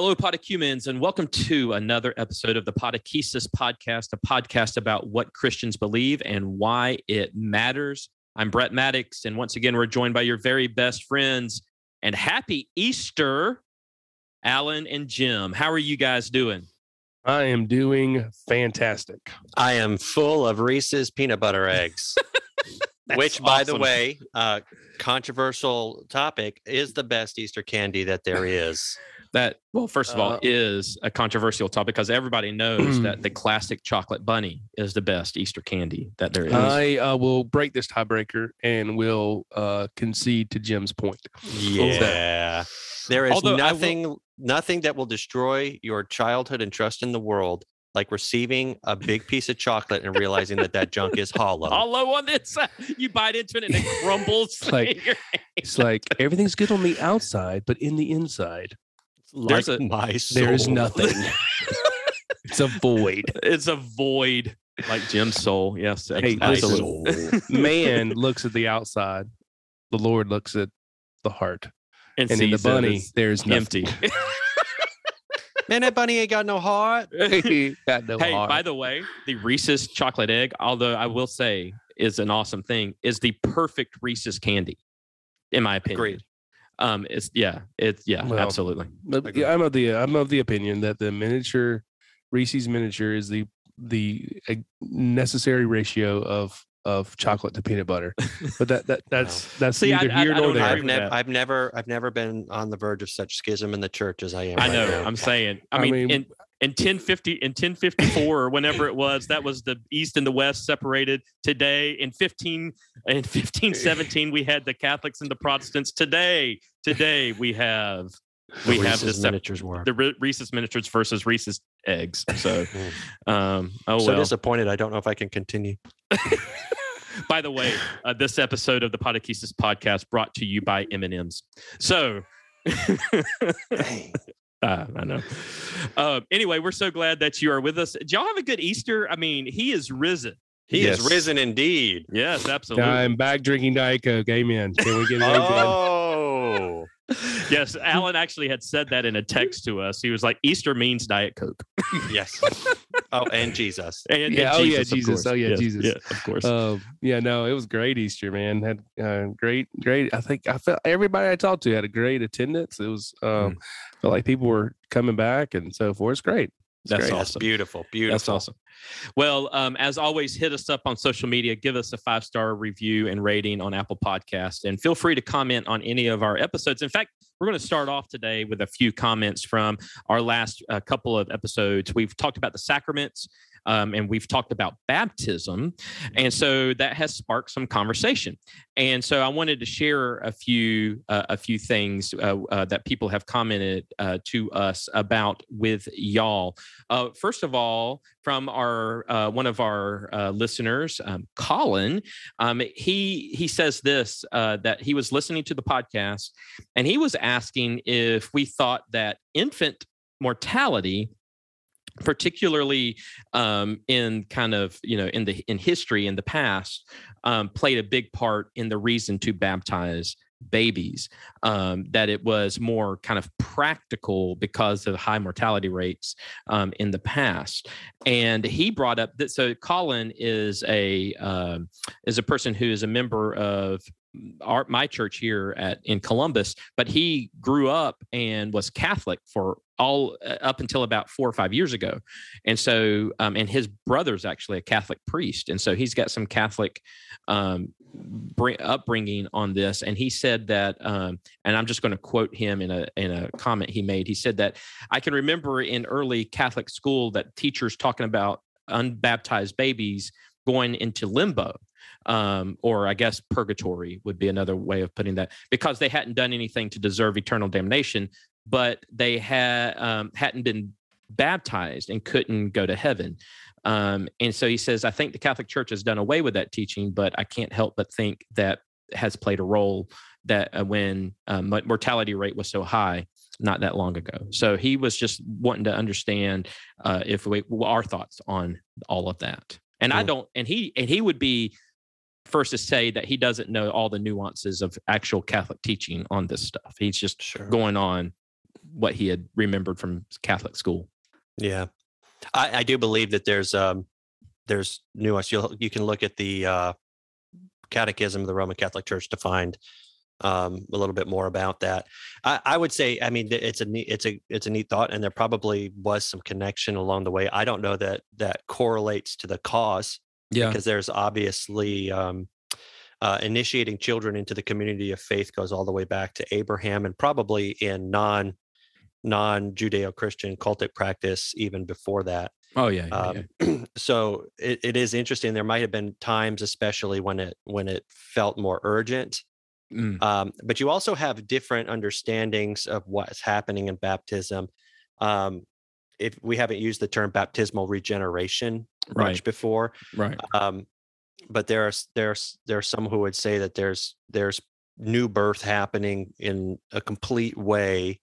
Hello, Podecumens, and welcome to another episode of the Podechesis Podcast, a podcast about what Christians believe and why it matters. I'm Brett Maddox, and once again, we're joined by your very best friends. And happy Easter, Alan and Jim. How are you guys doing? I am doing fantastic. I am full of Reese's peanut butter eggs, which, by the way, uh, controversial topic is the best Easter candy that there is. That, well, first of all, Uh, is a controversial topic because everybody knows that the classic chocolate bunny is the best Easter candy that there is. I uh, will break this tiebreaker and will uh, concede to Jim's point. Yeah, there is Although I will- nothing, nothing that will destroy your childhood and trust in the world like receiving a big piece of chocolate and realizing that that junk is hollow. Hollow on this side. You bite into it and it crumbles. like- It's like everything's good on the outside, but in the inside, like there's a- my there is nothing. it's a void. it's a void like Jim's soul. Yes, Hey, My absolutely. soul. Man looks at the outside, the Lord looks at the heart. And, And in the bunny, as there's empty. Man, that bunny ain't got no heart. Got no hey, heart. by the way, the Reese's chocolate egg, although I will say is an awesome thing, is the perfect Reese's candy, in my opinion. Agreed. Um, it's yeah, it's yeah, Well, absolutely. But yeah, I'm of the I'm of the opinion that the miniature Reese's miniature is the the uh, necessary ratio of of chocolate to peanut butter. But that that that's that's See, I- neither I- here I nor don't there. agree I've with never. I've never, I've never been on the verge of such schism in the church as I am. I right know. now. I'm saying. I I mean, mean- in in 1050 in 1054 or whenever it was, that was the east and the west separated. Today in 15 in 1517 we had the Catholics and the Protestants. Today, today we have we The have Reese's this miniatures were. the Re- Reese's miniatures versus Reese's eggs. So, Mm. um, oh so well. disappointed. I don't know if I can continue. By the way, uh, this episode of the Podechesis podcast brought to you by M and M's. So. Uh, I know. Um, anyway, we're so glad that you are with us. Did y'all have a good Easter? I mean, he is risen. He Yes. is risen indeed. Yes, absolutely. I'm back drinking Diet Coke. Amen. Can we get it? amen? Oh, yes, Alan actually had said that in a text to us. He was like, Easter means Diet Coke. yes. Oh, and Jesus. And, Yeah, and oh, yeah, of Jesus. course. Oh, yeah, Yes, Jesus. Yeah, of course. Um, yeah, no, it was great Easter, man. Had uh, great, great. I think I felt everybody I talked to had a great attendance. It was um, felt like people were coming back and so forth. It's great. It's That's great. awesome. That's beautiful. Beautiful. That's awesome. Well, um, as always, hit us up on social media. Give us a five star review and rating on Apple Podcast, and feel free to comment on any of our episodes. In fact, we're going to start off today with a few comments from our last uh, couple of episodes. We've talked about the sacraments. Um, and we've talked about baptism, and so that has sparked some conversation. And so I wanted to share a few uh, a few things uh, uh, that people have commented uh, to us about with y'all. Uh, first of all, from our uh, one of our uh, listeners, um, Colin, um, he he says this uh, that he was listening to the podcast and he was asking if we thought that infant mortality particularly um, in kind of you know in the in history in the past um, played a big part in the reason to baptize babies um, that it was more kind of practical because of high mortality rates um, in the past. And he brought up that so colin is a um, is a person who is a member of our my church here at in Columbus, but he grew up and was Catholic for all uh, up until about four or five years ago, and so um, and his brother's actually a Catholic priest, and so he's got some Catholic um, bring, upbringing on this, and he said that, um, and I'm just going to quote him in a in a comment he made. He said that I can remember in early Catholic school that teachers talking about unbaptized babies going into limbo um, or I guess purgatory would be another way of putting that, because they hadn't done anything to deserve eternal damnation, but they had um, hadn't been baptized and couldn't go to heaven. Um, and so he says, I think the Catholic Church has done away with that teaching, but I can't help but think that has played a role that uh, when mo- mortality rate was so high not that long ago. So he was just wanting to understand uh, if we our thoughts on all of that. And I don't, and he and he would be first to say that he doesn't know all the nuances of actual Catholic teaching on this stuff. He's just Sure. going on what he had remembered from Catholic school. Yeah, I, I do believe that there's um there's nuance. You you can look at the uh, Catechism of the Roman Catholic Church to find um, a little bit more about that. I, I, would say, I mean, it's a neat, it's a it's a neat thought, and there probably was some connection along the way. I don't know that that correlates to the cause, yeah, because there's obviously um, uh, initiating children into the community of faith goes all the way back to Abraham, and probably in non non Judeo Christian cultic practice even before that. Oh yeah. yeah, um, so it, it is interesting. There might have been times, especially when it when it felt more urgent, Mm. Um, but you also have different understandings of what's happening in baptism. Um, if we haven't used the term baptismal regeneration right. much before, right? Um, but there are there's there's there's some who would say that there's there's new birth happening in a complete way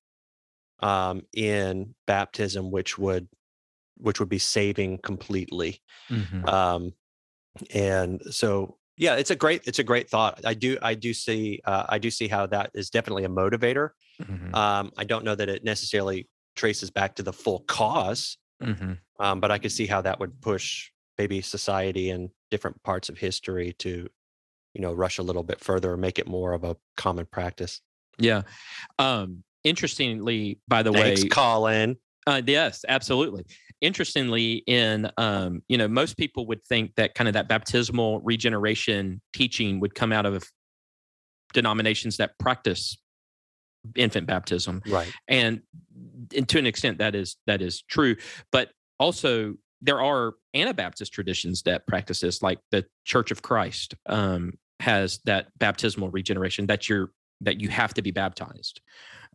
um, in baptism, which would which would be saving completely. Mm-hmm. Um, and so yeah it's a great it's a great thought. I do i do see uh, i do see how that is definitely a motivator. Mm-hmm. um, i don't know that it necessarily traces back to the full because mm-hmm. um, but i could see how that would push maybe society and different parts of history to you know rush a little bit further and make it more of a common practice. Yeah. Um interestingly by the Thanks, way colin. Uh, yes absolutely interestingly in um, you know most people would think that kind of that baptismal regeneration teaching would come out of denominations that practice infant baptism. Right. And, and to an extent that is that is true. But also there are anabaptist traditions that practice this like the church of christ um, has that baptismal regeneration that you're that you have to be baptized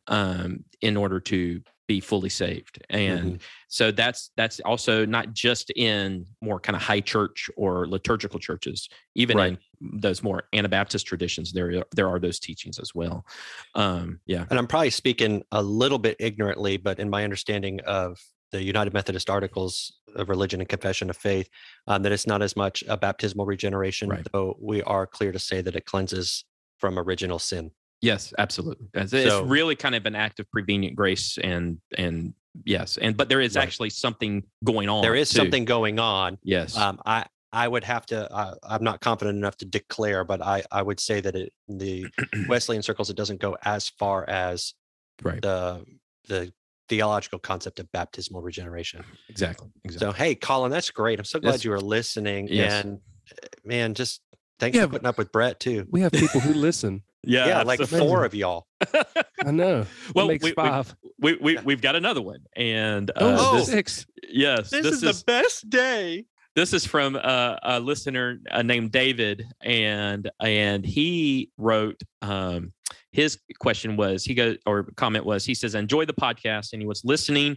um, in order to be fully saved and mm-hmm. so that's that's also not just in more kind of high church or liturgical churches even right. in those more anabaptist traditions there there are those teachings as well um yeah and i'm probably speaking a little bit ignorantly but in my understanding of the united methodist articles of religion and confession of faith um, that it's not as much a baptismal regeneration right. though we are clear to say that it cleanses from original sin Yes, absolutely. It's, so, really kind of an act of prevenient grace, and and yes, and but there is right. actually something going on. There is too. something going on. Yes. Um, I I would have to. Uh, I'm not confident enough to declare, but I I would say that it the Wesleyan circles it doesn't go as far as right. the the theological concept of baptismal regeneration. Exactly. exactly. So hey, Colin, that's great. I'm so glad you were listening. Yes. And eh, man, just thanks yeah, for putting up with Brett too. We have people who listen. Yeah, yeah, like four of y'all. I know. well, makes we, five. We, we, we have got another one, and uh, oh, this, six. Yes, this, this is, is, the best day. This is from uh, a listener uh, named David, and and he wrote. Um, his question was he goes or comment was he says enjoy the podcast and he was listening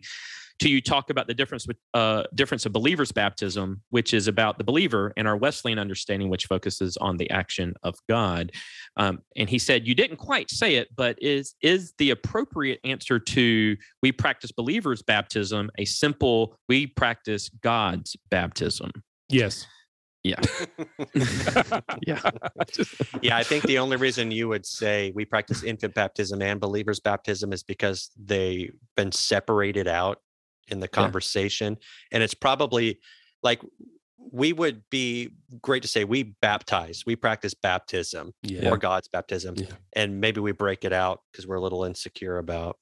to you talk about the difference with uh, difference of believers baptism, which is about the believer, and our Wesleyan understanding, which focuses on the action of God. Um, and he said, you didn't quite say it, but is is the appropriate answer to we practice believers baptism a simple we practice God's baptism? Yes. Yeah. yeah. yeah. I think the only reason you would say we practice infant baptism and believers baptism is because they've been separated out in the conversation yeah. and it's probably like we would be great to say we baptize we practice baptism yeah. or god's baptism yeah. and maybe we break it out because we're a little insecure about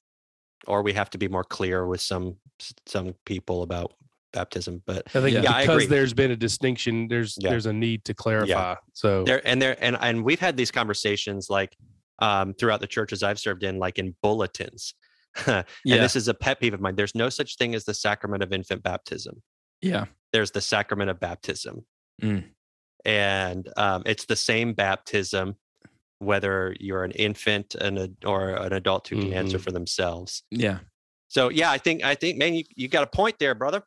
or we have to be more clear with some some people about baptism but i think yeah, because there's been a distinction there's there's a need to clarify so there and there and and we've had these conversations like um, throughout the churches i've served in like in bulletins and yeah. this is a pet peeve of mine. There's no such thing as the sacrament of infant baptism. Yeah. There's the sacrament of baptism. Mm. And um, it's the same baptism, whether you're an infant and or an adult who can mm-hmm. answer for themselves. Yeah. So yeah, I think I think man, you, you got a point there, brother.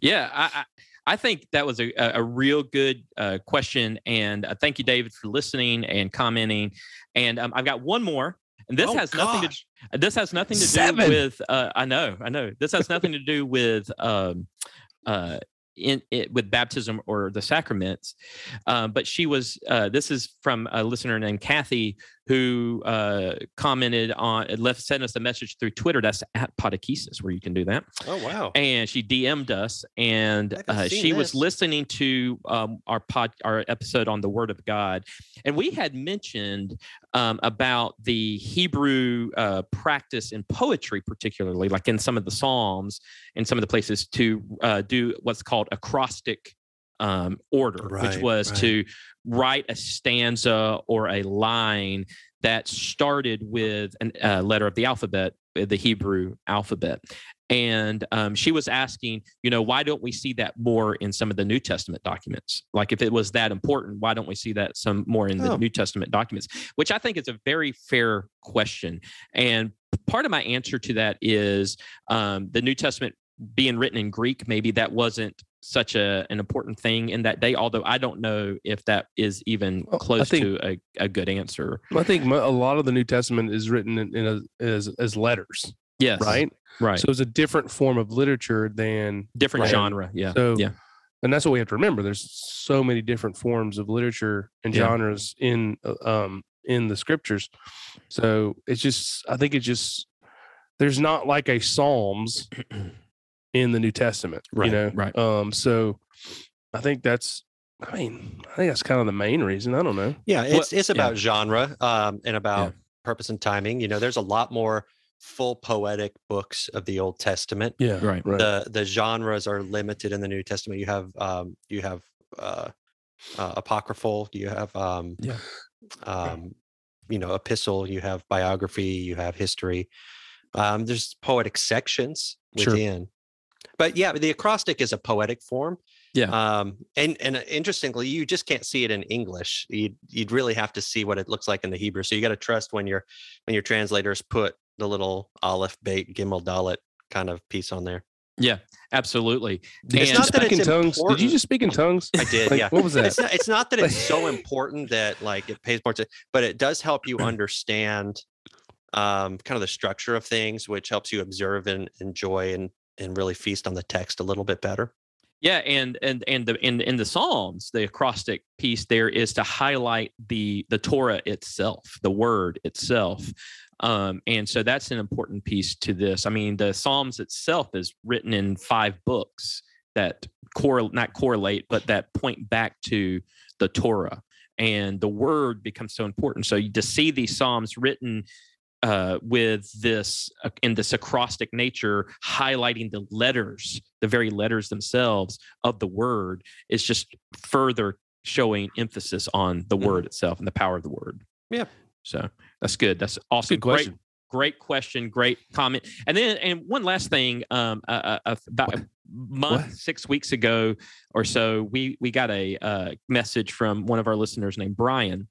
Yeah, I, I, I think that was a a real good uh, question, and uh, thank you, David, for listening and commenting. And um, I've got one more and this oh, has nothing to this has nothing to Seven. do with uh, I know, I know. This has nothing to do with um uh in it with baptism or the sacraments. Uh, but she was uh, this is from a listener named Kathy who uh, commented on left sent us a message through Twitter. That's at Podechesis, where you can do that. Oh wow! And she DM'd us, and uh, she was listening to um, our pod, our episode on the Word of God, and we had mentioned um, about the Hebrew uh, practice in poetry, particularly like in some of the Psalms and some of the places to uh, do what's called acrostic um, order, which was right. to write a stanza or a line that started with a uh, letter of the alphabet, uh, the Hebrew alphabet. And um, she was asking, you know, why don't we see that more in some of the New Testament documents? Like, if it was that important, why don't we see that some more in the Oh. New Testament documents? Which I think is a very fair question. And part of my answer to that is um, the New Testament being written in Greek, maybe that wasn't such a an important thing in that day. Although I don't know if that is even Well, close think- to a, a good answer. I think a lot of the New Testament is written in, in a, as as letters, Yes, right? right. So it's a different form of literature than Different Right. genre. Yeah, So- yeah, and that's what we have to remember. There's so many different forms of literature and Yeah. genres in uh, um in the scriptures. So it's just I think it's just there's not like a Psalms in the New Testament, Right, you know. right. Um so I think that's I mean, I think that's kind of the main reason. I don't know. Yeah, it's it's yeah. about genre um, and about purpose and timing. You know, there's a lot more full poetic books of the Old Testament. Yeah. Right. Right. The the genres are limited in the New Testament. You have um, you have uh, uh, apocryphal. You have um, Yeah. um, you know epistle. You have biography. You have history. Um, there's poetic sections Sure. Within. But yeah, the acrostic is a poetic form. Yeah. Um, and and interestingly, you just can't see it in English. You'd you'd really have to see what it looks like in the Hebrew. So you got to trust when your when your translators put the little aleph, bait, gimel, dalet kind of piece on there. Yeah, absolutely. Did It's you not just that speak in it's tongues? Did you just speak in tongues? I did, Like, yeah. What was that? It's not, it's not that it's so important that like it pays more to, but it does help you understand um, kind of the structure of things, which helps you observe and enjoy and and really feast on the text a little bit better. Yeah, and and and the in in the Psalms, the acrostic piece there is to highlight the the Torah itself, the word itself. Um, and so that's an important piece to this. I mean, the Psalms itself is written in five books that correlate, not correlate, but that point back to the Torah. And the word becomes so important. So to see these Psalms written uh, with this uh, in this acrostic nature, highlighting the letters, the very letters themselves of the word, is just further showing emphasis on the Mhm. word itself and the power of the word. Yeah. So that's good. That's awesome. Good Great, question. great question. Great comment. And then, and one last thing, um, uh, uh, about a month, What? six weeks ago or so, we we got a uh, message from one of our listeners named Brian,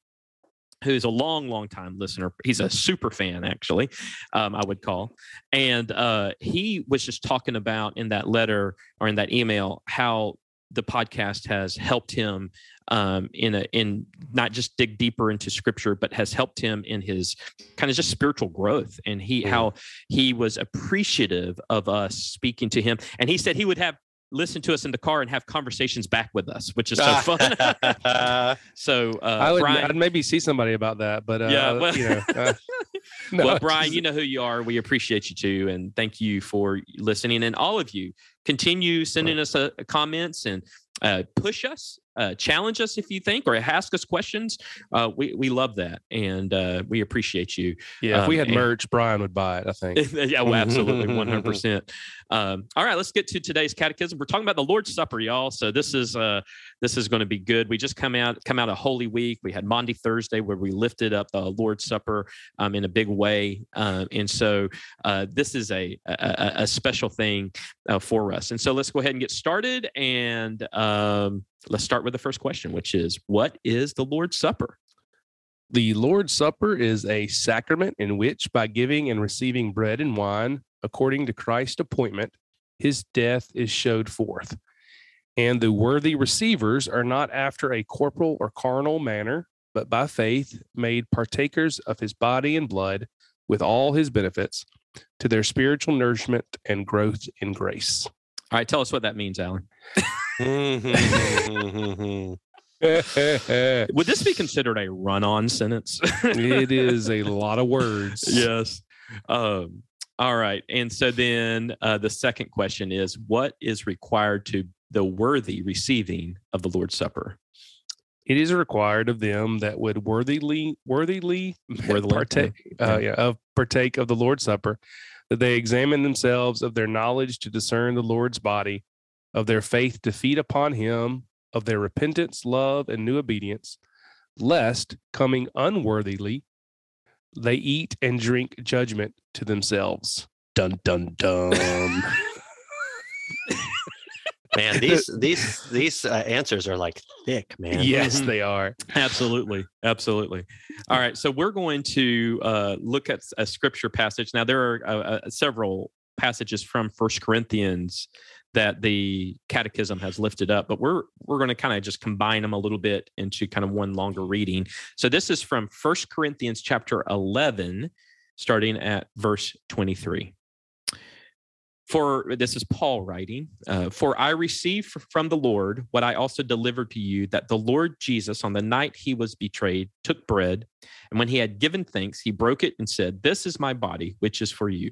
who's a long, long time listener. He's a super fan, actually, um, I would call. And uh, he was just talking about in that letter or in that email how the podcast has helped him um, in a in not just dig deeper into scripture, but has helped him in his kind of just spiritual growth. And he Mm. how he was appreciative of us speaking to him. And he said he would have listen to us in the car and have conversations back with us, which is so fun. so uh, I would Brian, I'd maybe see somebody about that, but uh, Yeah, well- you know, uh, no, well, Brian, you know who you are. We appreciate you too, and thank you for listening. And all of you, continue sending us uh, comments and uh, push us, uh, challenge us if you think, or ask us questions. Uh, we we love that, and uh, we appreciate you. yeah, if we um, had and- merch, Brian would buy it. I think. yeah, well, absolutely, one hundred percent. Um, All right, let's get to today's catechism. We're talking about the Lord's Supper, y'all. So this is uh, this is going to be good. We just come out come out of Holy Week. We had Maundy, Thursday, where we lifted up the Lord's Supper um, in a big way, uh, and so uh, this is a a, a special thing uh, for us. And so let's go ahead and get started. And um, let's start with the first question, which is, what is the Lord's Supper? The Lord's Supper is a sacrament in which, by giving and receiving bread and wine according to Christ's appointment, his death is showed forth. And the worthy receivers are not after a corporal or carnal manner, but by faith made partakers of his body and blood with all his benefits to their spiritual nourishment and growth in grace. All right, tell us what that means, Alan. it Would this be considered a run-on sentence? it is a lot of words. yes. Um, all right. And so then uh, the second question is what is required to the worthy receiving of the Lord's Supper? It is required of them that would worthily, worthily, Worthily, partake, yeah. uh, yeah, of partake of the Lord's Supper, that they examine themselves of their knowledge to discern the Lord's body, of their faith to feed upon Him, of their repentance, love, and new obedience, lest coming unworthily, they eat and drink judgment to themselves. Dun dun dun. Man, these these these uh, answers are like thick, man. yes, Mhm. they are. Absolutely. Absolutely. All right. So we're going to uh, look at a scripture passage. Now, there are uh, uh, several passages from First Corinthians that the catechism has lifted up but we're we're going to kind of just combine them a little bit into kind of one longer reading. So this is from First corinthians chapter 11 starting at verse 23 for this is paul writing uh, for i received from the lord what i also delivered to you that the lord jesus on the night he was betrayed took bread and when he had given thanks he broke it and said this is my body which is for you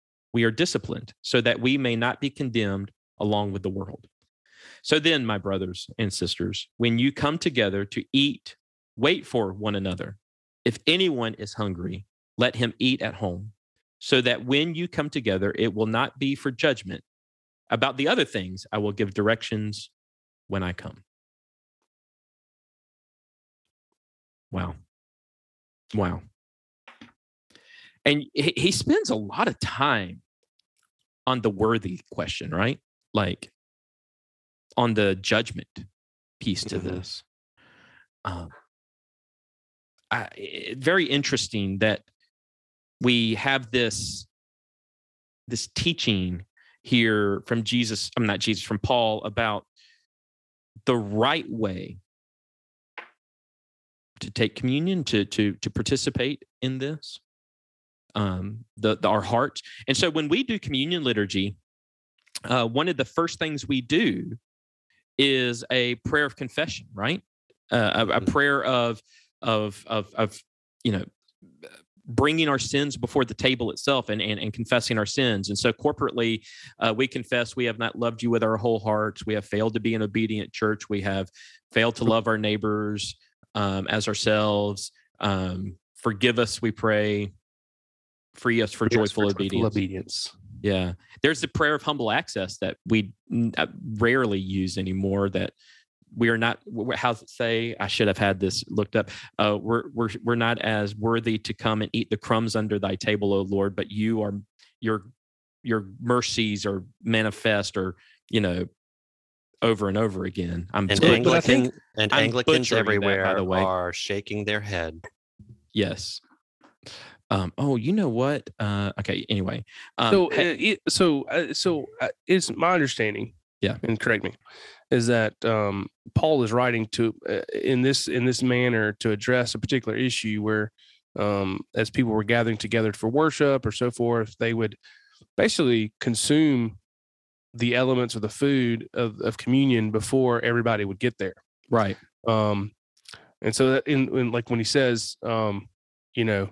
we are disciplined so that we may not be condemned along with the world. So then, my brothers and sisters, when you come together to eat, wait for one another. If anyone is hungry, let him eat at home, so that when you come together, it will not be for judgment. About the other things, I will give directions when I come. Wow. Wow. And he he spends a lot of time on the worthy question, right? Like on the judgment piece to Mhm. this. Um, I, it- very interesting that we have this this teaching here from Jesus. I'm not Jesus from Paul about the right way to take communion to to to participate in this um the, the our hearts and so when we do communion liturgy uh one of the first things we do is a prayer of confession right uh, a, a Mhm. prayer of of of of you know bringing our sins before the table itself and, and, and confessing our sins. And so corporately, uh, we confess we have not loved you with our whole hearts. We have failed to be an obedient church. We have failed to love our neighbors um, as ourselves. Um, forgive us, we pray. Free us for Yes, joyful for obedience. obedience. Yeah. There's the prayer of humble access that we n- uh, rarely use anymore that we are not wh- how's it say i should have had this looked up uh, we're, we're we're not as worthy to come and eat the crumbs under thy table o lord but you are your your mercies are manifest or you know over and over again i'm And butch- Anglican and I'm Anglicans everywhere that, by the way. are shaking their head. yes um oh you know what uh okay anyway um, so, he- uh, so, uh, so uh, it's my understanding. Yeah. and correct me, is that um, Paul is writing to uh, in this in this manner to address a particular issue where, um, as people were gathering together for worship or so forth, they would basically consume the elements of the food of, of communion before everybody would get there. right um and so that in, in like when he says um you know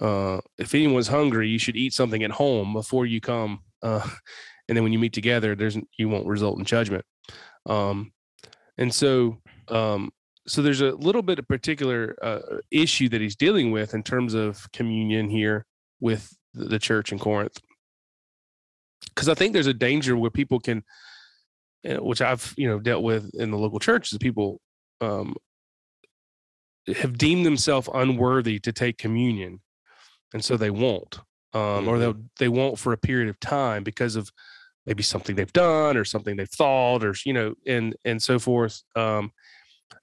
uh if anyone's hungry you should eat something at home before you come uh and then when you meet together there's you won't result in judgment um and so um so there's a little bit of particular uh, issue that he's dealing with in terms of communion here with the church in Corinth. Because I think there's a danger where people can, uh, which I've you know dealt with in the local churches, people um, have deemed themselves unworthy to take communion, and so they won't, um, or Mhm. they'll they won't for a period of time because of maybe something they've done or something they've thought or you know and and so forth. Um,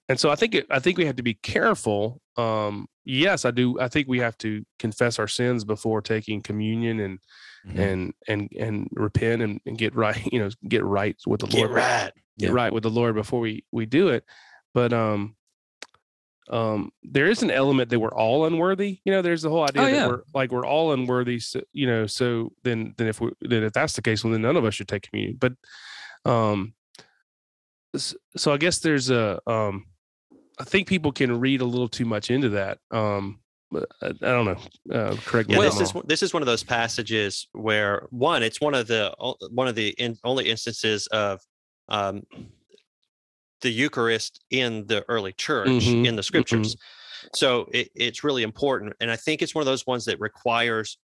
and so I think it, I think we have to be careful. Um, yes, I do. I think we have to confess our sins before taking communion and Mhm. and and and repent and, and get right. You know, get right with the Get Lord. right. Get Yeah. right with the Lord before we we do it. But um, um, there is an element that we're all unworthy. You know, there's the whole idea Oh, that we're like we're all unworthy. So, you know, so then then if we then if that's the case, well then none of us should take communion. But um, so I guess there's a um, I think people can read a little too much into that. Um, but I, I don't know. Uh, correct me Yeah, this is wrong. this is one of those passages where one, it's one of the o- one of the in, only instances of um, the Eucharist in the early church Mhm, in the scriptures. So it, it's really important, and I think it's one of those ones that requires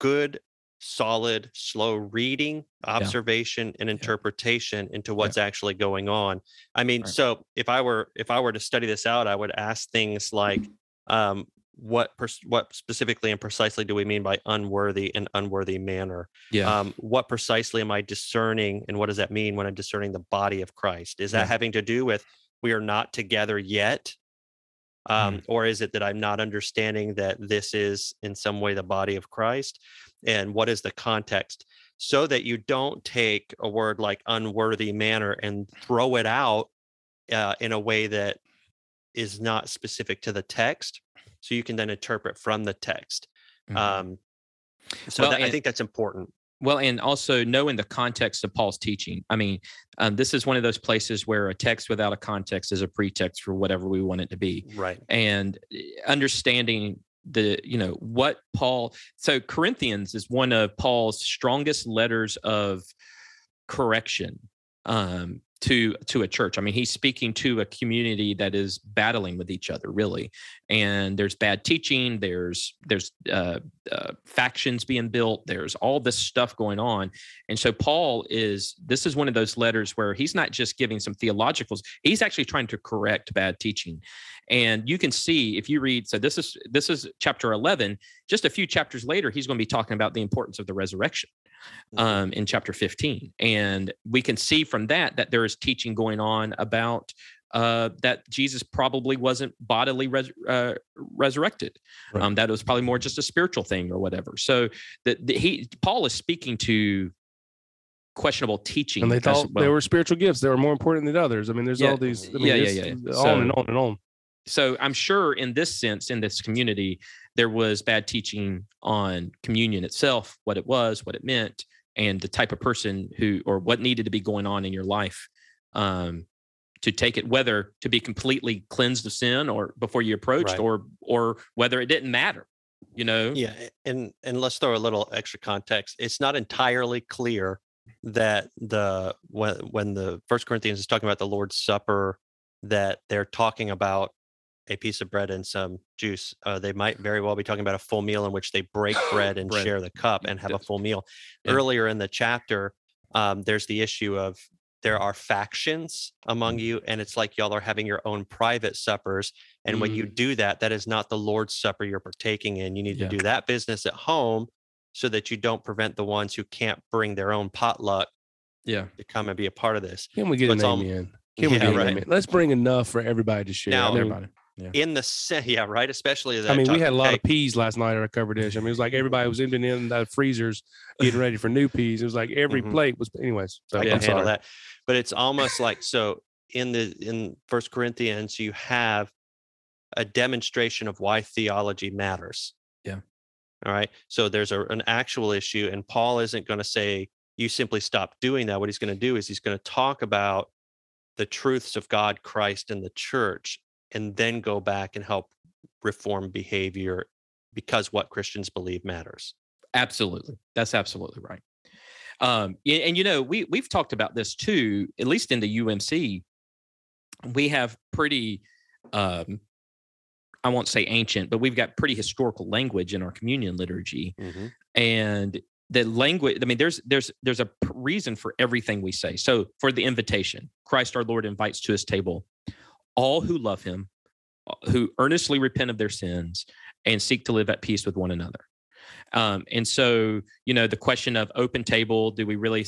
good, solid, slow reading, observation, and interpretation into what's actually going on. I mean, Right. so if I were if I were to study this out, I would ask things like, um, what pers- what specifically and precisely do we mean by unworthy and unworthy manner? yeah. Um, what precisely am I discerning, and what does that mean when I'm discerning the body of Christ? Is that Yeah. having to do with we are not together yet? Um, Or is it that I'm not understanding that this is in some way the body of Christ? And what is the context? So that you don't take a word like unworthy manner and throw it out uh, in a way that is not specific to the text. So you can then interpret from the text. Mhm. Um, so Well, that, I think that's important. Well, and also knowing the context of Paul's teaching. I mean, um, this is one of those places where a text without a context is a pretext for whatever we want it to be. Right. And eh, understanding the, you know, what Paul, so Corinthians is one of Paul's strongest letters of correction um, to to a church. I mean, he's speaking to a community that is battling with each other, really. And there's bad teaching. There's there's uh, uh, factions being built. There's all this stuff going on. And so Paul is. This is one of those letters where he's not just giving some theologicals. He's actually trying to correct bad teaching. And you can see if you read. So this is this is chapter 11. Just a few chapters later, he's going to be talking about the importance of the resurrection. Um, in chapter 15. And we can see from that that there is teaching going on about uh, that Jesus probably wasn't bodily res- uh, resurrected. Right. Um, that it was probably more just a spiritual thing or whatever. So that he Paul is speaking to questionable teaching. and they thought well. there were spiritual gifts that were more important than others. I mean, there's Yeah, all these. I mean, yeah, yeah, this- yeah. On So- and on and on. so I'm sure in this sense, in this community, there was bad teaching on communion itself, what it was, what it meant, and the type of person who or what needed to be going on in your life um, to take it, whether to be completely cleansed of sin or before you approached, Right. or or whether it didn't matter. You know, Yeah, and and let's throw a little extra context. It's not entirely clear that the when when the First Corinthians is talking about the Lord's Supper, that they're talking about a piece of bread and some juice. Uh, they might very well be talking about a full meal in which they break bread and Bread. share the cup and have a full meal. Yeah. Earlier in the chapter, um, there's the issue of there are factions among you, and it's like y'all are having your own private suppers. And when you do that, that is not the Lord's Supper you're partaking in. You need Yeah. to do that business at home so that you don't prevent the ones who can't bring their own potluck yeah, to come and be a part of this. Can we get Let's an all- amen? Can we Yeah, get an right. amen? Let's bring enough for everybody to share. Now- I mean, everybody. In the se- yeah, right, especially that I mean, we had a lot cake. of peas last night at our cover dish. I mean, it was like everybody was emptying in the freezers, getting ready for new peas. It was like every Mhm. plate was, anyways. So I can I'm handle that. But it's almost like so in the in First Corinthians, you have a demonstration of why theology matters. Yeah. All right. So there's a, an actual issue, and Paul isn't going to say you simply stop doing that. What he's going to do is he's going to talk about the truths of God, Christ, and the church, and then go back and help reform behavior because what Christians believe matters. Absolutely. That's absolutely right. Um, and you know, we we've talked about this too, at least in the UMC. We have pretty um, I won't say ancient, but we've got pretty historical language in our communion liturgy, Mhm. and the language. I mean, there's there's there's a reason for everything we say. So for the invitation, Christ our Lord invites to His table all who love Him, uh, who earnestly repent of their sins and seek to live at peace with one another. Um, and so, you know, the question of open table, do we really?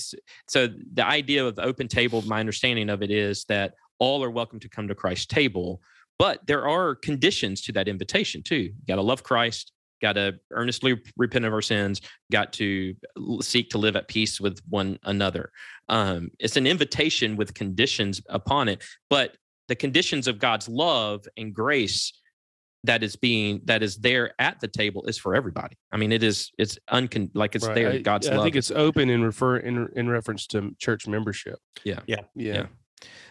So, the idea of open table, my understanding of it is that all are welcome to come to Christ's table, but there are conditions to that invitation too. You got to love Christ, got to earnestly repent of our sins, got to seek to live at peace with one another. Um, it's an invitation with conditions upon it, but the conditions of God's love and grace that is being that is there at the table is for everybody. I mean, it is it's uncon like it's Right. there. I, God's I love. I think it's open in refer in in reference to church membership. Yeah. Yeah. Yeah. Yeah.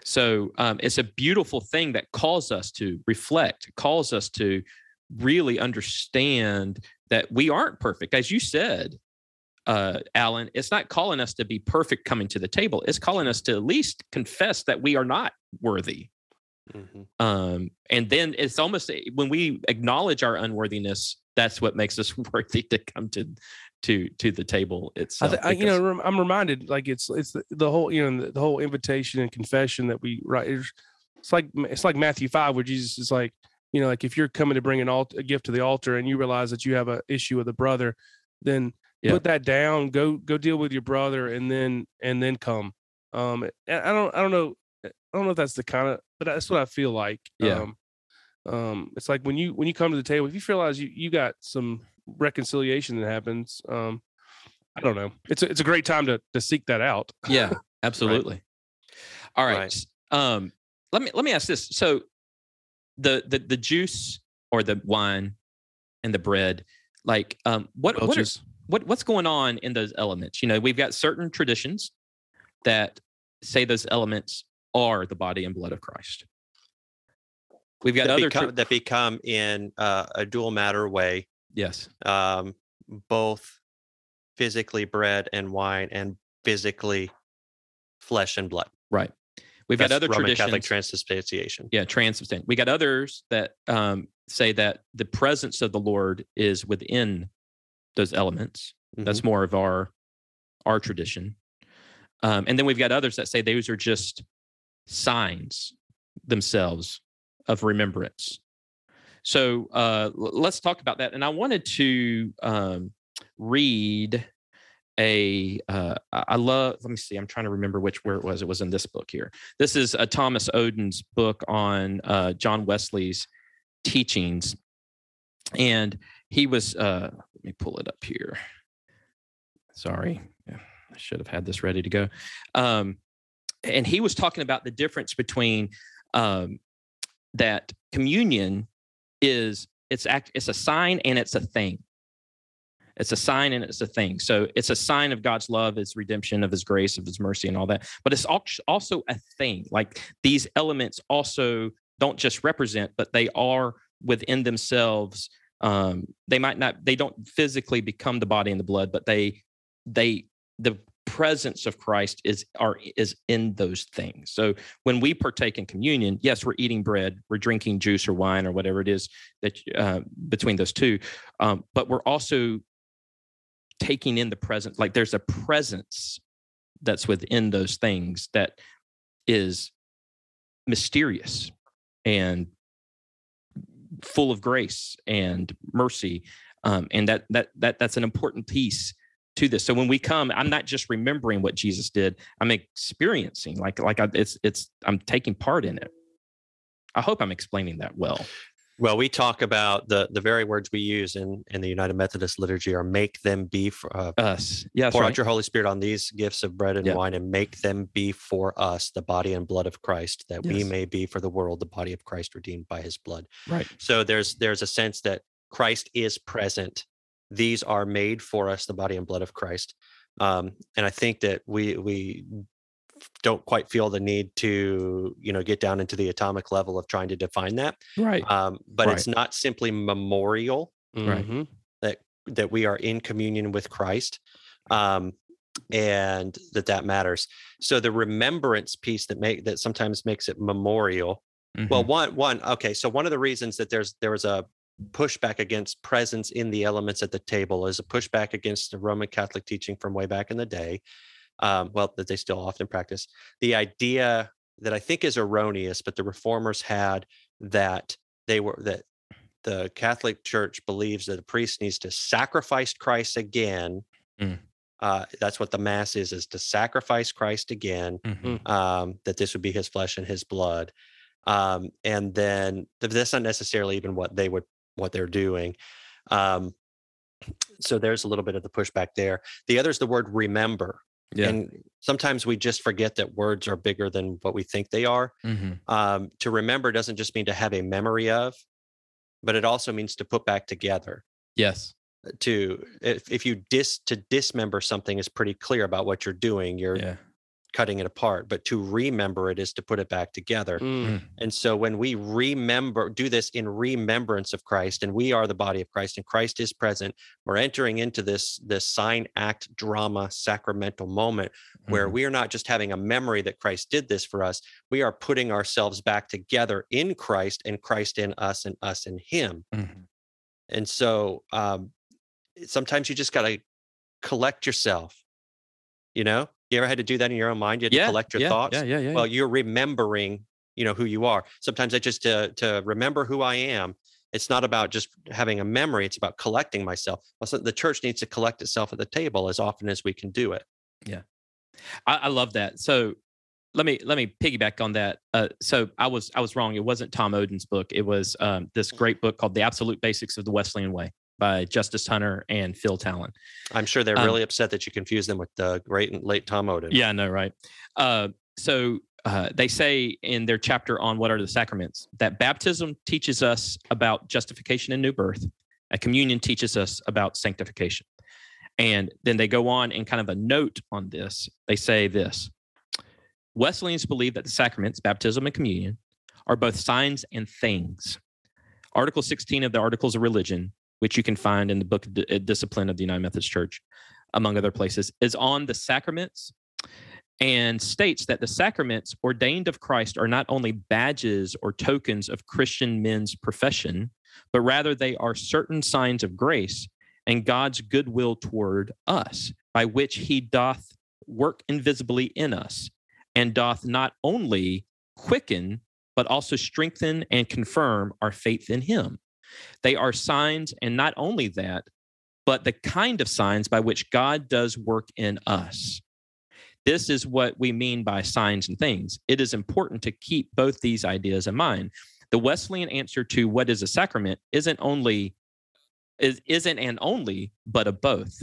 So um, it's a beautiful thing that calls us to reflect, calls us to really understand that we aren't perfect. As you said, uh, Alan, it's not calling us to be perfect coming to the table. It's calling us to at least confess that we are not worthy. Mhm. Um, and then it's almost eh, when we acknowledge our unworthiness, that's what makes us worthy to come to to to the table I, th- I you know, I'm reminded like it's it's the, the whole you know the, the whole invitation and confession that we write. It's, it's like it's like Matthew five where Jesus is like you know like if you're coming to bring an alt- a gift to the altar and you realize that you have an issue with a brother, then Yeah. put that down. Go go deal with your brother and then and then come. Um, I don't I don't know I don't know if that's the kind of but that's what I feel like. Yeah. Um, um, it's like when you when you come to the table, if you realize you you got some reconciliation that happens, um, I don't know. It's a, it's a great time to to seek that out. Yeah, absolutely. All right. Right. Um, let me let me ask this. So the the the juice or the wine and the bread, like um what what, are, what what's going on in those elements? You know, we've got certain traditions that say those elements are the body and blood of Christ. We've got that, other become, that become in uh, a dual matter way, yes. um, both physically bread and wine and physically flesh and blood. Right. We've got other Roman traditions. Catholic transubstantiation. yeah transubstant we got others that um, say that the presence of the lord is within those elements that's more of our our tradition um, and then we've got others that say those are just signs themselves of remembrance. So uh, let's talk about that. And i wanted to um, read a uh, I love let me see i'm trying to remember which where it was. It was in this book here. This is a thomas oden's book on uh, john wesley's teachings. And he was uh, let me pull it up here. Sorry. I should have had this ready to go. Um, and he was talking about the difference between um, that communion is it's act it's a sign and it's a thing it's a sign and it's a thing. So it's a sign of God's love, His redemption, of His grace, of His mercy, and all that. But it's al- also a thing. Like these elements also don't just represent, but they are within themselves. Um, they might not. They don't physically become the body and the blood, but they they the presence of Christ is are is in those things. So when we partake in communion, yes, we're eating bread, we're drinking juice or wine or whatever it is that uh, between those two, um, but we're also taking in the presence like there's a presence that's within those things that is mysterious and full of grace and mercy um, and that that that that's an important piece to this so when we come i'm not just remembering what jesus did i'm experiencing like like I, it's it's i'm taking part in it i hope i'm explaining that well Well, we talk about the the very words we use in in the United Methodist liturgy are make them be for, uh, us yes pour right. out your Holy Spirit on these gifts of bread and Yeah. wine and make them be for us the body and blood of Christ, that we may be for the world the body of Christ redeemed by his blood. right So there's there's a sense that Christ is present. These are made for us, the body and blood of Christ. Um, and I think that we we don't quite feel the need to you know get down into the atomic level of trying to define that. right Um, but Right. it's not simply memorial Right. Mhm. that we are in communion with Christ um, and that that matters. So the remembrance piece that make that sometimes makes it memorial Well, Mhm. one one okay. So one of the reasons that there's there was a pushback against presence in the elements at the table is a pushback against the Roman Catholic teaching from way back in the day. Um, well, that they still often practice. The idea that I think is erroneous, but the reformers had that they were that the Catholic Church believes that a priest needs to sacrifice Christ again. Mm. Uh, that's what the mass is: is to sacrifice Christ again Mhm. um, that this would be his flesh and his blood. Um, and then that's not necessarily even what they would what they're doing. Um, so there's a little bit of the pushback there. The other is the word remember. Yeah. And sometimes we just forget that words are bigger than what we think they are. Mhm. Um, to remember doesn't just mean to have a memory of, but it also means to put back together. Yes. To if, if you dis to dismember something is pretty clear about what you're doing. You're Yeah. Cutting it apart, but to remember it is to put it back together. Mm. And so when we remember, do this in remembrance of Christ, and we are the body of Christ, and Christ is present, we're entering into this this sign act drama sacramental moment where Mhm. we are not just having a memory that Christ did this for us, we are putting ourselves back together in Christ and Christ in us and us in Him. Mhm. And so um, sometimes you just got to collect yourself. You know, you ever had to do that in your own mind? You had to Yeah. collect your yeah, thoughts Yeah. Yeah. Yeah. well you're remembering you know who you are sometimes i just to to remember who i am it's not about just having a memory it's about collecting myself the church needs to collect itself at the table as often as we can do it I, I love that. So let me let me piggyback on that. Uh, so I was I was wrong. It wasn't Tom Oden's book. It was um, this great book called The Absolute Basics of the Wesleyan Way by Justus Hunter and Phil Tallon. i'm sure they're Um, really upset that you confuse them with the great and late tom oden Yeah, I know, right? Uh, so uh, they say in their chapter on what are the sacraments that baptism teaches us about justification and new birth, and communion teaches us about sanctification. And then they go on in kind of a note on this. They say this Wesleyans believe that the sacraments, baptism and communion, are both signs and things. Article 16 of the Articles of Religion, which you can find in the book of Di- uh, Discipline of the United Methodist Church, among other places, is on the sacraments and states that the sacraments ordained of Christ are not only badges or tokens of Christian men's profession, but rather they are certain signs of grace and God's goodwill toward us, by which he doth work invisibly in us, and doth not only quicken, but also strengthen and confirm our faith in him. They are signs, and not only that, but the kind of signs by which God does work in us. This is what we mean by signs and things. It is important to keep both these ideas in mind. The Wesleyan answer to what is a sacrament isn't only is, isn't and only, but a both.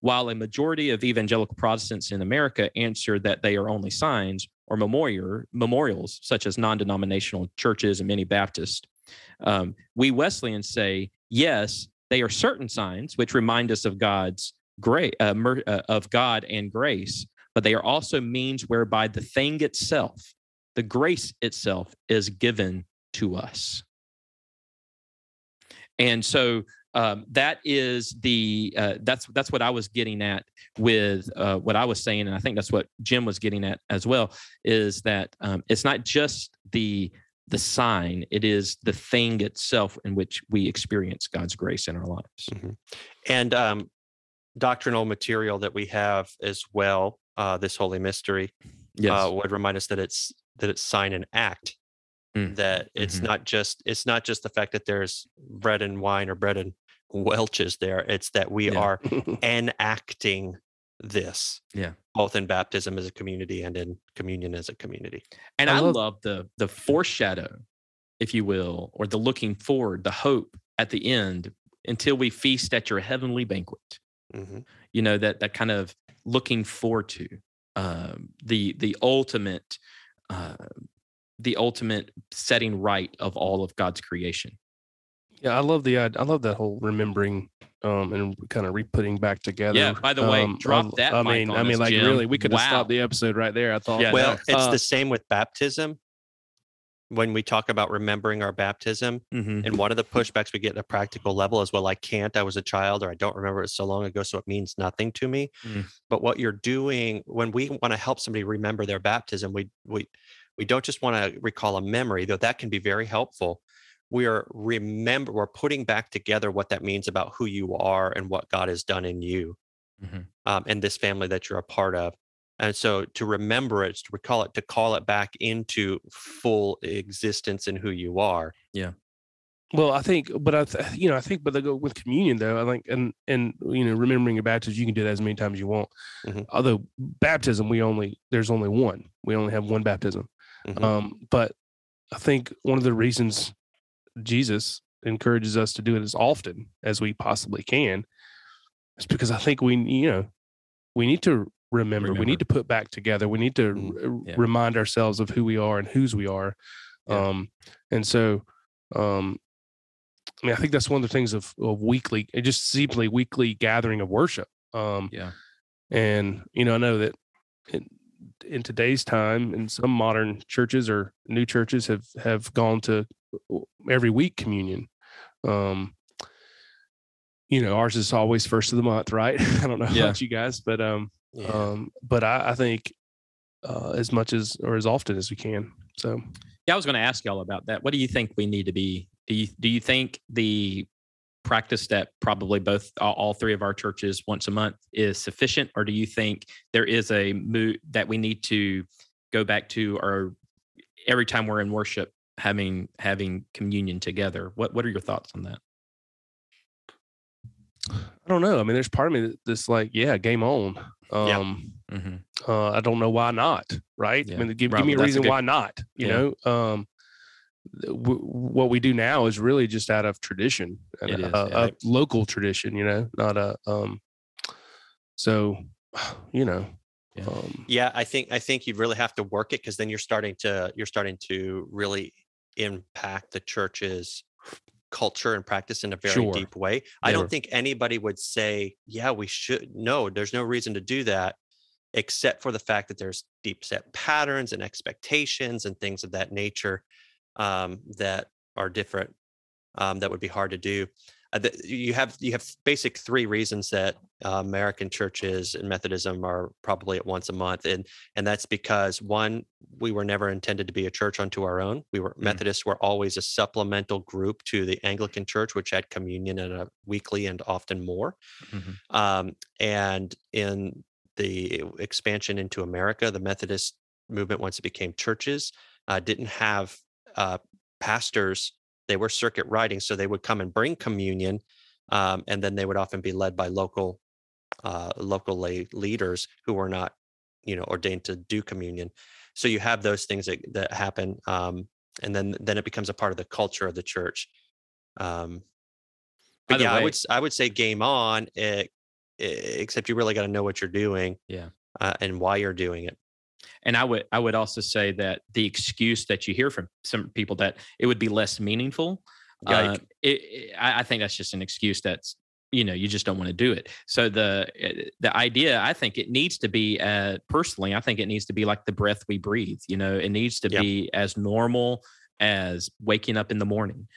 While a majority of evangelical Protestants in America answer that they are only signs or memorial, memorials, such as non denominational churches and many Baptists, um, we Wesleyans say, yes, they are certain signs which remind us of God's grace, uh, mer- uh, of God and grace, but they are also means whereby the thing itself, the grace itself, is given to us. And so um, that is the uh, that's that's what I was getting at with uh, what I was saying, and I think that's what Jim was getting at as well. Is that um, it's not just the the sign; it is the thing itself in which we experience God's grace in our lives. and um, doctrinal material that we have as well uh, this holy mystery Yes, uh, would remind us that it's that it's sign and act Mm. that it's Mhm. not just it's not just the fact that there's bread and wine or bread and Welch's there it's that we Yeah. are enacting this Yeah. both in baptism as a community and in communion as a community and I I, love- love the the foreshadow, if you will, or the looking forward, the hope at the end until we feast at your heavenly banquet. Mhm. you know that that kind of looking forward to um, the the ultimate uh, the ultimate setting right of all of God's creation. Yeah, I love the I love that whole remembering um and kind of re-putting back together. Yeah, by the way, Um, drop I- that I mic mean, on I mean, us, like Jim. really, we could have Wow. stopped the episode right there. I thought. Yeah, well no. it's Uh, the same with baptism when we talk about remembering our baptism Mhm. and one of the pushbacks we get at a practical level is well i can't i was a child or i don't remember it so long ago so it means nothing to me Mm. but what you're doing when we want to help somebody remember their baptism we we we don't just want to recall a memory, though that can be very helpful. We are remember we're putting back together what that means about who you are and what God has done in you, Mhm. um, and this family that you're a part of. And so to remember it, to recall it, to call it back into full existence in who you are. Yeah well, I think, but I, th- you know, I think, but they go with communion though. I think, and and you know, remembering your baptism, you can do that as many times as you want. Mhm. Although baptism, we only there's only one. We only have one baptism. Mhm. Um, but I think one of the reasons Jesus encourages us to do it as often as we possibly can It's because I think we, you know, we need to remember, we need to put back together, we need to Mm, r- yeah. remind ourselves of who we are and whose we are. Yeah. Um, and so, um, I mean, I think that's one of the things of, of weekly, just simply weekly gathering of worship. Um, Yeah. and you know, I know that in, in today's time, in some modern churches or new churches have have gone to every week communion. Um, you know, ours is always first of the month, right? I don't know Yeah. about you guys, but um, Yeah. um, but I, I think uh, as much as or as often as we can. So Yeah, I was going to ask y'all about that. What do you think we need to be? Do you do you think the practice that probably both all, three of our churches once a month is sufficient, or do you think there is a move that we need to go back to, or every time we're in worship having having communion together? What What are your thoughts on that? I don't know. I mean, there's part of me that's like, yeah, game on. Yeah. Um, Mm-hmm. uh, I don't know why not, right? Yeah. I mean, give, Right, give me a that's a reason good- why not. You Yeah. know, um, w- what we do now is really just out of tradition, and It a, a- yeah. a local tradition. You know, not a um. So, you know, Yeah. um, yeah i think i think you really have to work it because then you're starting to you're starting to really impact the church's culture and practice in a very Sure. deep way i don't think anybody would say yeah we should no there's no reason to do that except for the fact that there's deep set patterns and expectations and things of that nature um, that are different um, that would be hard to do you have you have basic three reasons that uh, American churches and Methodism are probably at once a month, and and that's because one, we were never intended to be a church unto our own. We were Mm. Methodists were always a supplemental group to the Anglican Church, which had communion at a weekly and often more. Mhm. Um, and in the expansion into America, the Methodist movement, once it became churches, uh, didn't have uh, pastors. They were circuit riding, so they would come and bring communion, um, and then they would often be led by local uh, local lay leaders who were not, you know, ordained to do communion. So you have those things that, that happen, um, and then then it becomes a part of the culture of the church. Um, but Either yeah, I would I would say game on, eh, eh, except you really got to know what you're doing, Yeah. uh, and why you're doing it. And I would I would also say that the excuse that you hear from some people that it would be less meaningful. Uh, it, it- I, think that's just an excuse that's you know you just don't want to do it. So the uh, the idea I think it needs to be uh, personally I think it needs to be like the breath we breathe. You know it needs to Yeah. be as normal as waking up in the morning.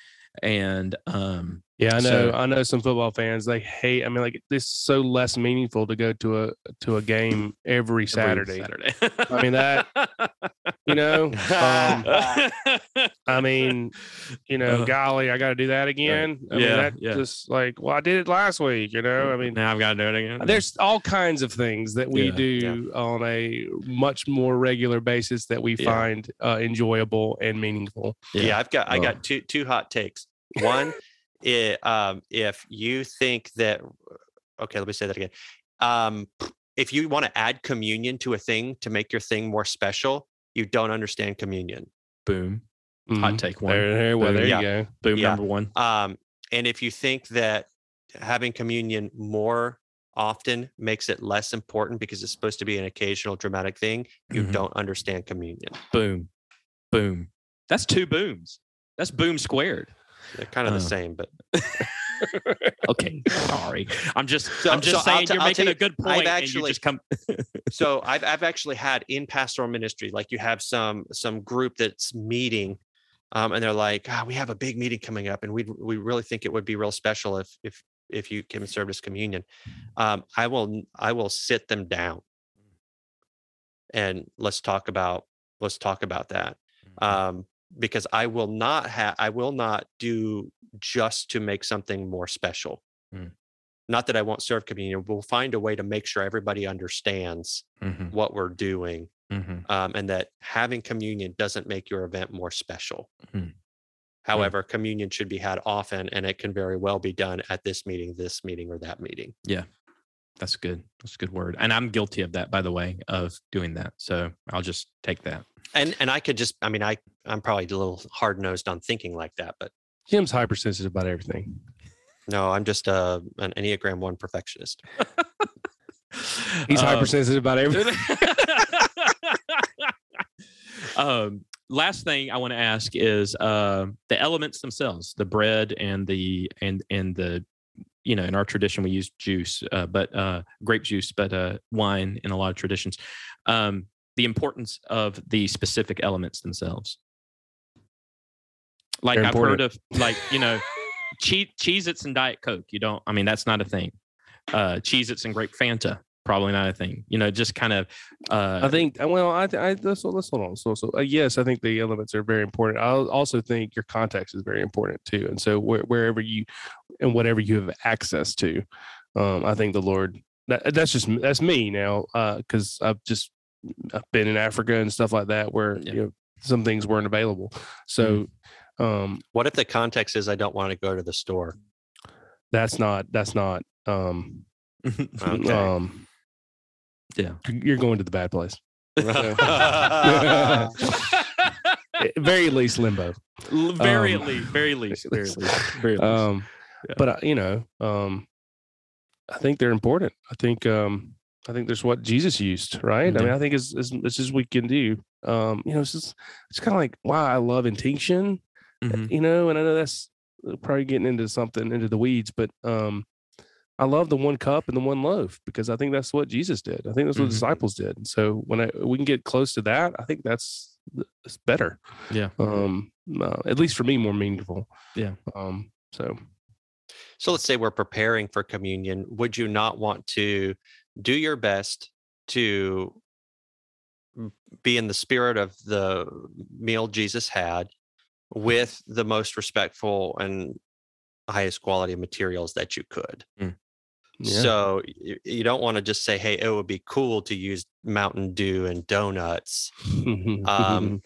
And um, yeah, I know. So- I know some football fans. They hate. I mean, like this is so less meaningful to go to a to a game every every Saturday. Saturday. I mean, that- You know. Um, I mean, you know, Uh, golly, I got to do that again. I mean, Yeah, that yeah. just like, well, I did it last week. You know, I mean, now I've got to do it again. there's all kinds of things that we Yeah, do on a much more regular basis that we Yeah. find uh, enjoyable and meaningful. Yeah, I've got I got two two hot takes. One, i um, if you think that, okay, let me say that again. Um, if you want to add communion to a thing to make your thing more special, you don't understand communion. boom. Mhm. Hot take one. There, there, well, there Yeah. you go. Boom Yeah. number one. Um, and if you think that having communion more often makes it less important because it's supposed to be an occasional dramatic thing, you Mhm. don't understand communion. Boom. Boom. That's two booms. That's boom squared. They're kind of Oh. the same, but Okay. Sorry. I'm just So- I'm just so saying t- you're I'll making tell a you, good I've point. actually- just come so I've I've actually had in pastoral ministry, like you have some some group that's meeting, um, and they're like, ah, we have a big meeting coming up, and we we really think it would be real special if if if you can serve as communion. Um, I will I will sit them down, and let's talk about let's talk about that. Mhm. Um, because I will not have I will not do just to make something more special. Mm. Not that I won't serve communion. We'll find a way to make sure everybody understands Mhm. what we're doing Mhm. um, and that having communion doesn't make your event more special. Hmm. However, communion should be had often, and it can very well be done at this meeting, this meeting, or that meeting. Yeah, that's good. That's a good word. And I'm guilty of that, by the way, of doing that. So I'll just take that. And and I could just, I mean, I I'm probably a little hard nosed on thinking like that, but Jim's hypersensitive about everything. no, I'm just uh, an Enneagram One perfectionist. He's Um, hypersensitive about everything. um, last thing I want to ask is uh, the elements themselves, the bread and the and and the you know in our tradition we use juice, uh, but uh, grape juice, but uh, wine in a lot of traditions. Um, the importance of the specific elements themselves. Like I've heard of, like you know, cheese Cheez-Its and Diet Coke. You don't. I mean, that's not a thing. Uh, Cheez-Its and grape Fanta. Probably not a thing. You know, just kind of. Uh, I think. Well, I, I let's, let's hold on. So, so uh, yes, I think the elements are very important. I also think your context is very important too. And so, where, wherever you and whatever you have access to, um, I think the Lord. That, that's just that's me now, because I've just I've been in Africa and stuff like that, where Yeah. you know some things weren't available. So, um, What if the context is I don't want to go to the store? that's not that's not um, Okay. um, Yeah. you're going to the bad place. Very least limbo. Very Um, least, very least, very least. least, very least. um Yeah. but uh, you know um i think they're important i think um i think there's what jesus used right i mean i think as as much as we can do um you know it's just it's kind of like wow i love intention Mhm. you know and i know that's uh, probably getting into something into the weeds but um i love the one cup and the one loaf because i think that's what jesus did i think that's what Mhm. the disciples did and so when I, we can get close to that i think that's it's better Yeah. um uh, at least for me more meaningful Yeah. um so So let's say we're preparing for communion. Would you not want to do your best to be in the spirit of the meal Jesus had with the most respectful and highest quality materials that you could? yeah. So you don't want to just say, hey, it would be cool to use Mountain Dew and donuts um,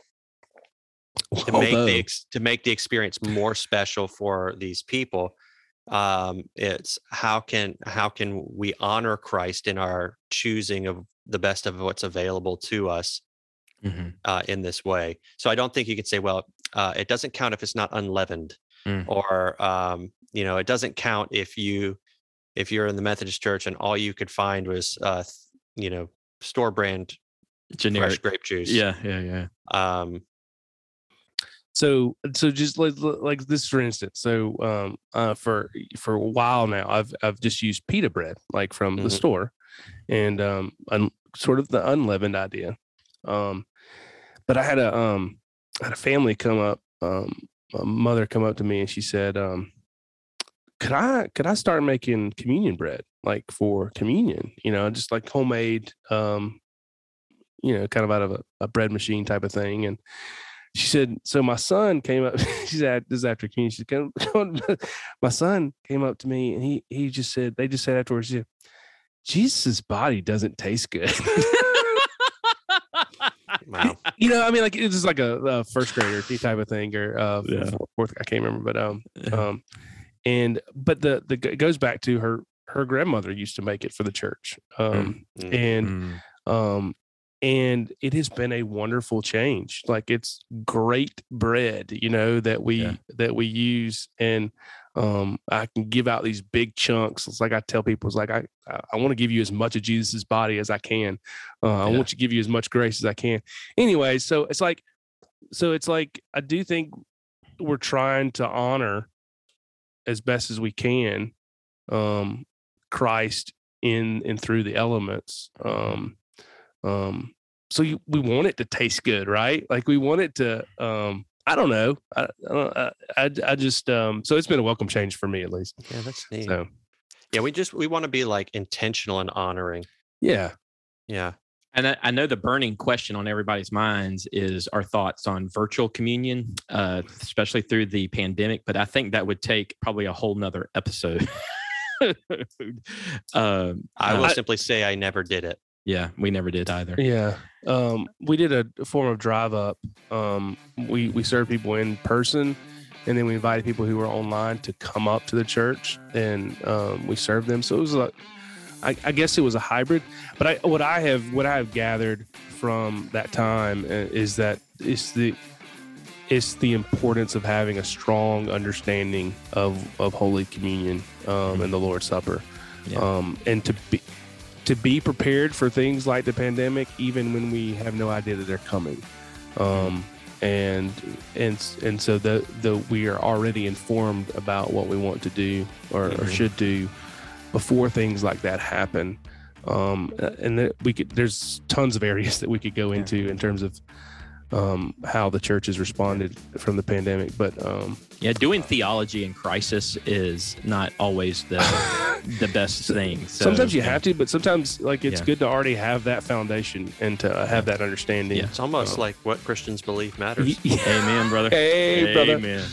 to make the ex- to make the experience more special for these people um it's how can how can we honor christ in our choosing of the best of what's available to us Mhm. uh, in this way so i don't think you could say well uh, it doesn't count if it's not unleavened Mm. or um you know it doesn't count if you if you're in the methodist church and all you could find was uh you know store brand fresh Generic. grape juice Yeah, yeah, yeah. um so so just like like this for instance so um uh for for a while now i've i've just used pita bread like from the Mhm. store and um un, sort of the unleavened idea um but i had a um I had a family come up um a mother come up to me and she said um could i could i start making communion bread like for communion you know just like homemade um you know kind of out of a, a bread machine type of thing and she said, so my son came up. She said, this is after communion. She said, "Come- come on." my son came up to me and he he just said, they just said afterwards, she said, Jesus' body doesn't taste good. wow you know, I mean, like it's just like a, a first grader type of thing, or uh, Yeah. fourth, I can't remember, but um, um, and but the the it goes back to her her grandmother used to make it for the church, um, Mm. and Mm. um and it has been a wonderful change. Like it's great bread you know that we Yeah. that we use and um i can give out these big chunks. It's like i tell people it's like i i, want to give you as much of jesus' body as i can. Uh, i want to give you as much grace as i can. Anyway so it's like so it's like i do think we're trying to honor as best as we can um christ in and through the elements um um so you, we want it to taste good right like we want it to um i don't know i i, don't- I, I, I just um so it's been a welcome change for me at least yeah that's neat so yeah we just we want to be like intentional and honoring yeah yeah And I, I know the burning question on everybody's minds is our thoughts on virtual communion, uh, especially through the pandemic. But I think that would take probably a whole nother episode. um, I will uh, simply say I never did it. Yeah, we never did either. Yeah. Um, we did a form of drive up. Um, we, we served people in person and then we invited people who were online to come up to the church and um, we served them. So it was like, I, I guess it was a hybrid. But I, what I have what I have gathered from that time uh, is that it's the it's the importance of having a strong understanding of of Holy Communion um, and the Lord's Supper, Yeah. um, and to be to be prepared for things like the pandemic, even when we have no idea that they're coming. Um, and and and so the the we are already informed about what we want to do or, or Mhm. should do before things like that happen. Um, and that we could there's tons of areas that we could go into in terms of um, how the church has responded from the pandemic. But um, Yeah, doing theology in crisis is not always the the best thing. So, sometimes you yeah. have to, but sometimes like it's Yeah. good to already have that foundation and to have that understanding. Yeah. It's almost Oh. like what Christians believe matters. Amen, brother. Hey, brother. Amen.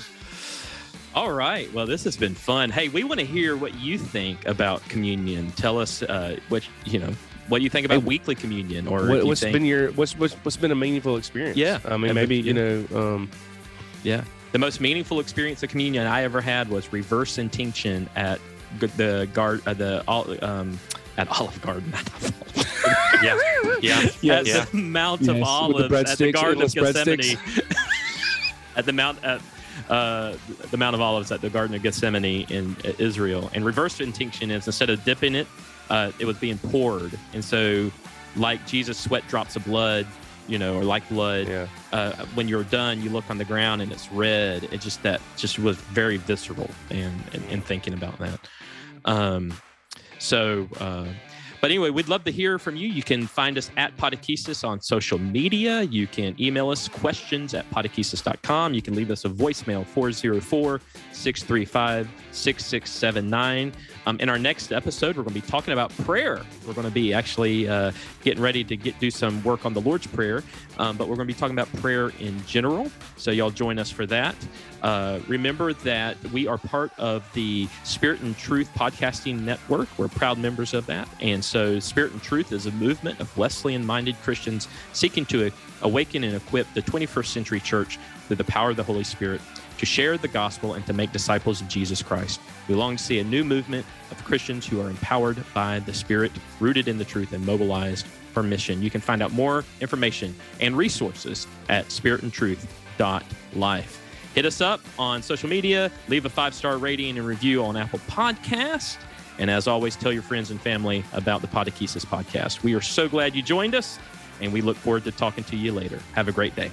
All right. Well, this has been fun. Hey, we want to hear what you think about communion. Tell us uh, what you know. What do you think about Hey, weekly communion, or if What, you what's think- been your what's, what's what's been a meaningful experience? Yeah. I mean, And maybe but- you know, um, Yeah. The most meaningful experience of communion I ever had was reverse intinction at the guard, uh, the Ol- um, at Olive Garden. yeah, yeah, at yeah. the Mount Yes, of with the Olives at the Garden of Gethsemane. at the Mount at uh, the Mount of Olives at the Garden of Gethsemane in uh, Israel. And reverse intinction is instead of dipping it, uh, it was being poured. And so, like Jesus' sweat drops of blood, you know, or like blood, yeah. uh, when you're done, you look on the ground and it's red. It just that just was very visceral and and, and thinking about that. Um, so, uh, but anyway, we'd love to hear from you. You can find us at Podechesis on social media. You can email us questions at podechesis.com. You can leave us a voicemail 404 635 6679. Um, in our next episode, we're going to be talking about prayer. We're going to be actually uh, getting ready to get do some work on the Lord's Prayer, um, but we're going to be talking about prayer in general. So y'all join us for that. Uh, remember that we are part of the Spirit and Truth podcasting network. We're proud members of that, and so Spirit and Truth is a movement of Wesleyan-minded Christians seeking to awaken and equip the 21st century church through the power of the Holy Spirit to share the gospel and to make disciples of Jesus Christ. We long to see a new movement of Christians who are empowered by the Spirit, rooted in the truth, and mobilized for mission. You can find out more information and resources at spiritandtruth.life. Hit us up on social media, leave a five star rating and review on Apple Podcast. And as always, tell your friends and family about the Podechesis podcast. We are so glad you joined us, and we look forward to talking to you later. Have a great day.